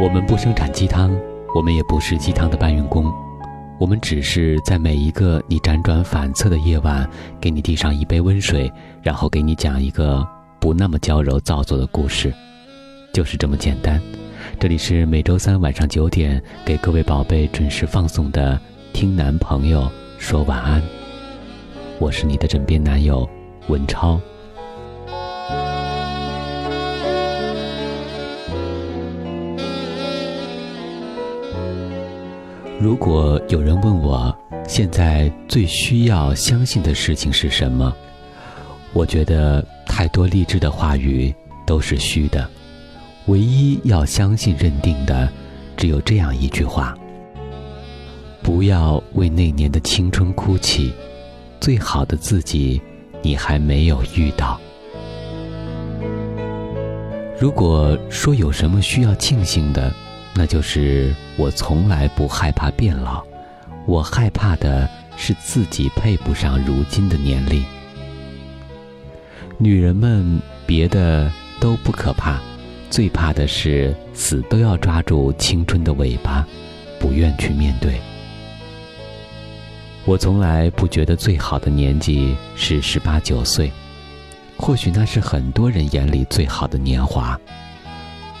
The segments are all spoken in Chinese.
我们不生产鸡汤，我们也不是鸡汤的搬运工，我们只是在每一个你辗转反侧的夜晚，给你递上一杯温水，然后给你讲一个不那么娇柔造作的故事，就是这么简单。这里是每周三晚上九点给各位宝贝准时放送的《听男朋友说晚安》，我是你的枕边男友文超。如果有人问我现在最需要相信的事情是什么，我觉得太多励志的话语都是虚的，唯一要相信认定的，只有这样一句话：不要为那年的青春哭泣，最好的自己你还没有遇到。如果说有什么需要庆幸的，那就是我从来不害怕变老，我害怕的是自己配不上如今的年龄。女人们别的都不可怕，最怕的是死都要抓住青春的尾巴，不愿去面对。我从来不觉得最好的年纪是十八九岁，或许那是很多人眼里最好的年华。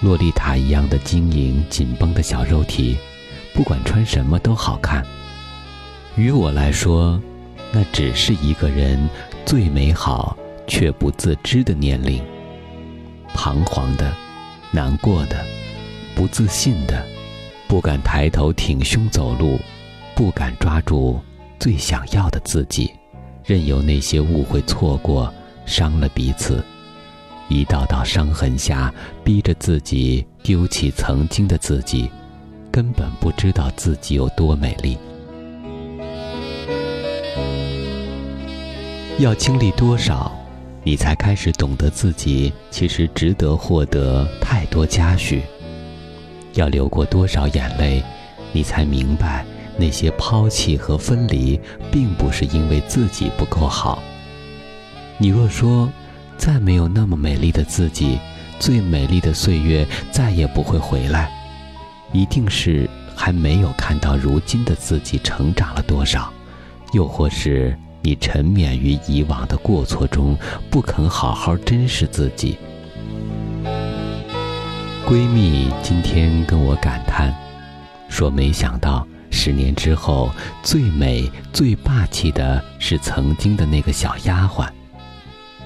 洛丽塔一样的晶莹紧绷的小肉体，不管穿什么都好看。于我来说，那只是一个人最美好却不自知的年龄。彷徨的、难过的、不自信的，不敢抬头挺胸走路，不敢抓住最想要的自己，任由那些误会、错过伤了彼此。一道道伤痕下，逼着自己丢弃曾经的自己，根本不知道自己有多美丽。要经历多少，你才开始懂得自己其实值得获得太多嘉许？要流过多少眼泪，你才明白那些抛弃和分离，并不是因为自己不够好。你若说，再没有那么美丽的自己，最美丽的岁月再也不会回来，一定是还没有看到如今的自己成长了多少，又或是你沉湎于以往的过错中，不肯好好珍视自己。闺蜜今天跟我感叹，说没想到十年之后，最美最霸气的是曾经的那个小丫鬟。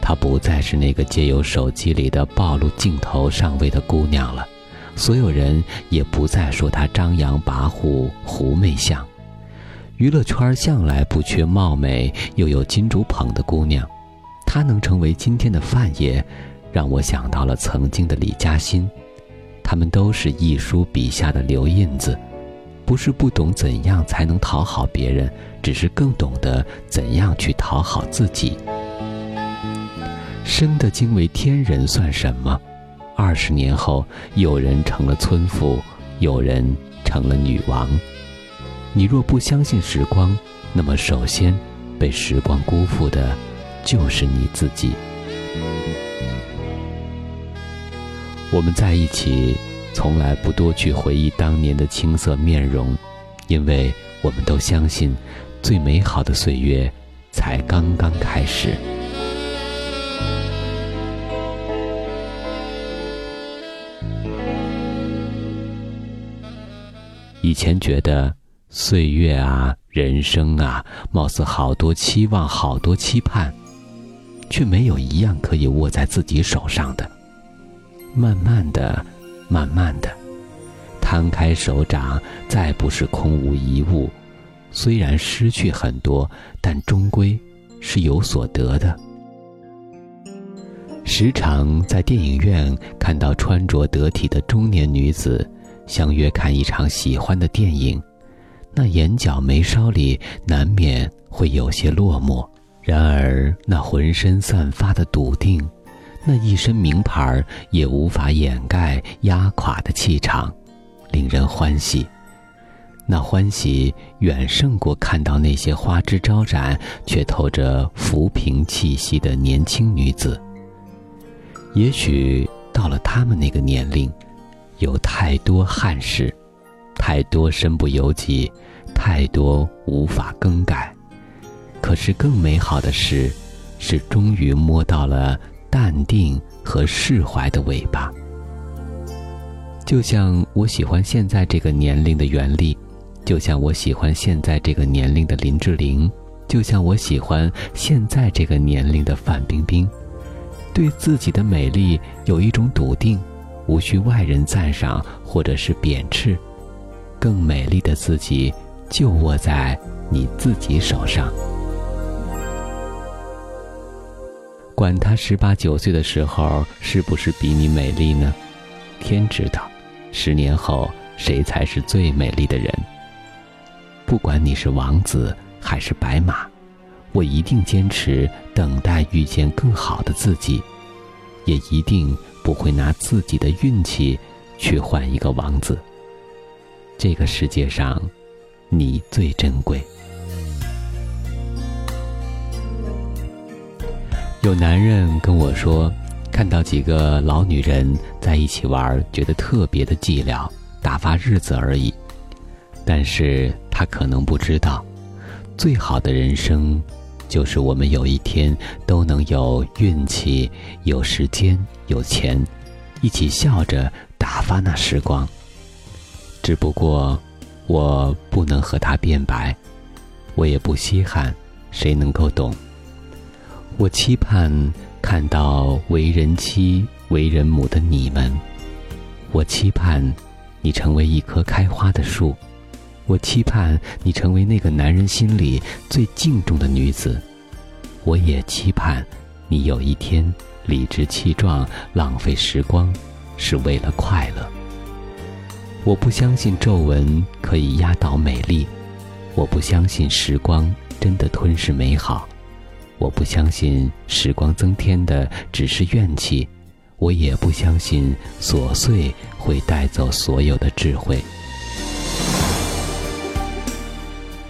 她不再是那个借由手机里的暴露镜头上位的姑娘了，所有人也不再说她张扬跋扈、狐媚相。娱乐圈向来不缺貌美又有金主捧的姑娘，她能成为今天的范爷，让我想到了曾经的李嘉欣。他们都是一书笔下的留印子，不是不懂怎样才能讨好别人，只是更懂得怎样去讨好自己。生得惊为天人算什么？二十年后，有人成了村妇，有人成了女王。你若不相信时光，那么首先被时光辜负的，就是你自己。我们在一起，从来不多去回忆当年的青涩面容，因为我们都相信，最美好的岁月才刚刚开始。以前觉得岁月啊，人生啊，貌似好多期望，好多期盼，却没有一样可以握在自己手上的。慢慢的，慢慢的，摊开手掌，再不是空无一物。虽然失去很多，但终归是有所得的。时常在电影院看到穿着得体的中年女子。相约看一场喜欢的电影，那眼角眉梢里难免会有些落寞。然而，那浑身散发的笃定，那一身名牌也无法掩盖压垮的气场，令人欢喜。那欢喜远胜过看到那些花枝招展却透着浮萍气息的年轻女子。也许到了他们那个年龄。有太多憾事，太多身不由己，太多无法更改。可是更美好的事，是终于摸到了淡定和释怀的尾巴。就像我喜欢现在这个年龄的袁立，就像我喜欢现在这个年龄的林志玲，就像我喜欢现在这个年龄的范冰冰。对自己的美丽有一种笃定，无需外人赞赏或者是贬斥，更美丽的自己就握在你自己手上。管他十八九岁的时候是不是比你美丽呢？天知道，十年后谁才是最美丽的人？不管你是王子还是白马。我一定坚持等待遇见更好的自己，也一定不会拿自己的运气去换一个王子。这个世界上，你最珍贵。有男人跟我说，看到几个老女人在一起玩，觉得特别的寂寥，打发日子而已。但是他可能不知道，最好的人生。就是我们有一天都能有运气、有时间、有钱，一起笑着打发那时光。只不过，我不能和他辩白，我也不稀罕谁能够懂。我期盼看到为人妻、为人母的你们，我期盼你成为一棵开花的树。我期盼你成为那个男人心里最敬重的女子，我也期盼你有一天理直气壮浪费时光，是为了快乐。我不相信皱纹可以压倒美丽，我不相信时光真的吞噬美好，我不相信时光增添的只是怨气，我也不相信琐碎会带走所有的智慧。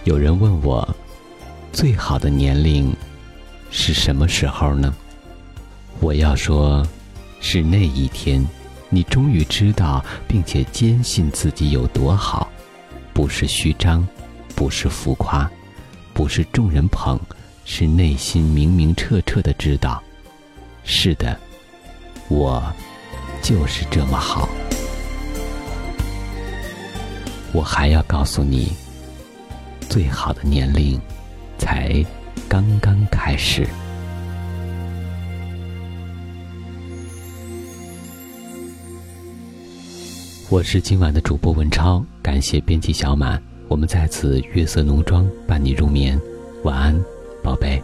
有人问我，最好的年龄是什么时候呢？我要说，是那一天，你终于知道并且坚信自己有多好，不是虚张，不是浮夸，不是众人捧，是内心明明澈澈的知道，是的，我就是这么好。我还要告诉你。最好的年龄，才刚刚开始。我是今晚的主播文超，感谢编辑小满，我们在此月色浓妆伴你入眠，晚安，宝贝。